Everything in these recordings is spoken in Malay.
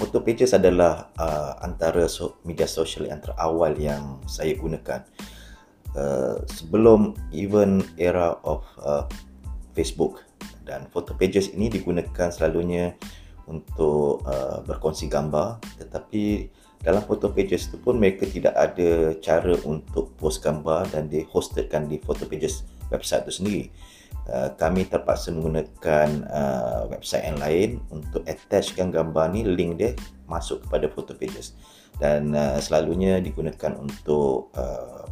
Photo Pages adalah uh, antara so, media sosial yang terawal yang saya gunakan. Uh, sebelum even era of uh, Facebook dan Photo Pages ini digunakan selalunya untuk uh, berkongsi gambar tetapi dalam Photo Pages itu pun mereka tidak ada cara untuk post gambar dan di hostedkan di Photo Pages website itu sendiri. Uh, kami terpaksa menggunakan uh, website yang lain untuk attachkan gambar ni link dia masuk kepada photo pages. Dan uh, selalunya digunakan untuk uh,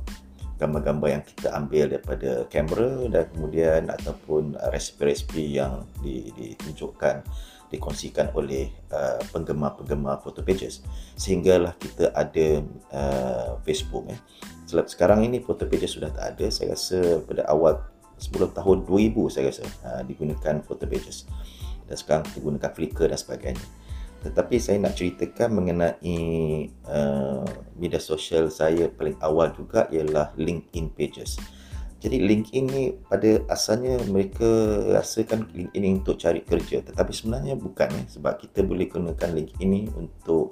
gambar-gambar yang kita ambil daripada kamera dan kemudian ataupun uh, resipi-resipi yang di, ditunjukkan dikongsikan oleh uh, penggemar-penggemar photo pages. Sehinggalah kita ada uh, Facebook eh. sekarang ini photo pages sudah tak ada. Saya rasa pada awal sebelum tahun 2000 saya rasa uh, digunakan photo pages dan sekarang digunakan Flickr dan sebagainya. Tetapi saya nak ceritakan mengenai uh, media sosial saya paling awal juga ialah LinkedIn pages. Jadi LinkedIn ni pada asalnya mereka rasakan LinkedIn ini untuk cari kerja. Tetapi sebenarnya bukan eh, sebab kita boleh gunakan LinkedIn ini untuk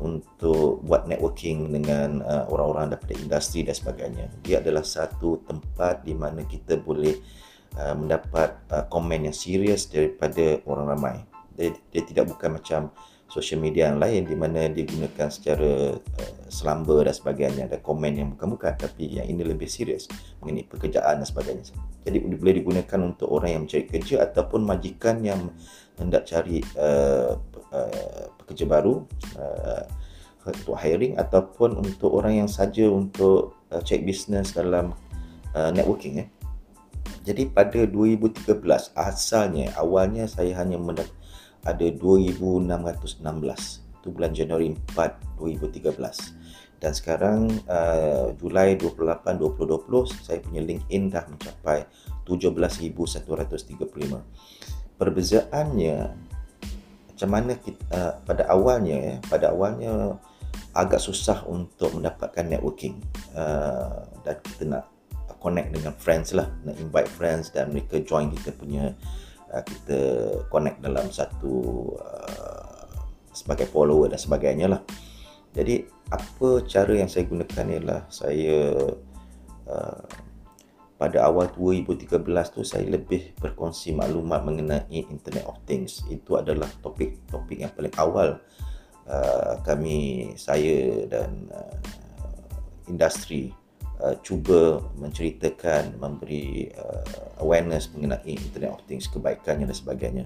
untuk buat networking dengan uh, orang-orang daripada industri dan sebagainya. Dia adalah satu tempat di mana kita boleh uh, mendapat uh, komen yang serius daripada orang ramai. Dia, dia tidak bukan macam social media yang lain di mana digunakan secara uh, selamba dan sebagainya ada komen yang bukan-bukan tapi yang ini lebih serius mengenai pekerjaan dan sebagainya. Jadi boleh digunakan untuk orang yang mencari kerja ataupun majikan yang hendak cari uh, pekerja baru uh, untuk hiring ataupun untuk orang yang saja untuk uh, check business dalam uh, networking eh. Jadi pada 2013 asalnya awalnya saya hanya mendapat ada 2616 itu bulan Januari 4 2013 dan sekarang uh, Julai 28 2020 saya punya LinkedIn dah mencapai 17135 perbezaannya macam mana kita uh, pada awalnya ya pada awalnya agak susah untuk mendapatkan networking. Uh, dan kita nak connect dengan friends lah nak invite friends dan mereka join kita punya uh, kita connect dalam satu uh, sebagai follower dan sebagainya lah. Jadi apa cara yang saya gunakan ialah saya uh, pada awal 2013 tu saya lebih berkongsi maklumat mengenai Internet of Things. Itu adalah topik-topik yang paling awal uh, kami saya dan uh, industri uh, cuba menceritakan memberi uh, awareness mengenai Internet of Things kebaikannya dan sebagainya.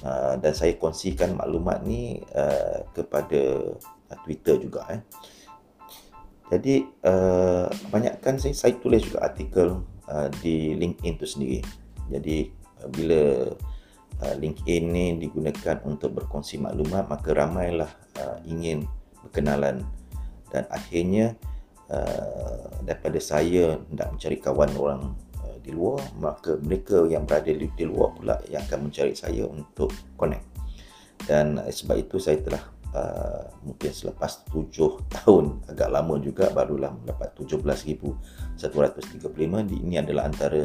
Uh, dan saya kongsikan maklumat ni uh, kepada uh, Twitter juga eh. Jadi uh, kebanyakan saya, saya tulis juga artikel uh, di LinkedIn tu sendiri. Jadi uh, bila uh, LinkedIn ni digunakan untuk berkongsi maklumat maka ramailah uh, ingin berkenalan dan akhirnya uh, daripada saya hendak mencari kawan orang uh, di luar maka mereka yang berada di, di luar pula yang akan mencari saya untuk connect dan uh, sebab itu saya telah uh, mungkin selepas 7 tahun agak lama juga barulah mendapat 17,135 ini adalah antara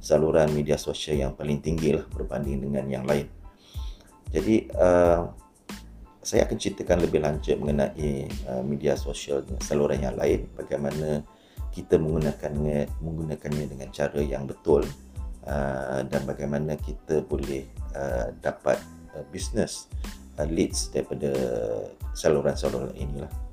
saluran media sosial yang paling tinggi lah berbanding dengan yang lain. Jadi uh, saya akan ceritakan lebih lanjut mengenai uh, media sosial saluran yang lain. Bagaimana kita menggunakannya menggunakannya dengan cara yang betul uh, dan bagaimana kita boleh uh, dapat uh, bisnes uh, leads daripada saluran-saluran inilah.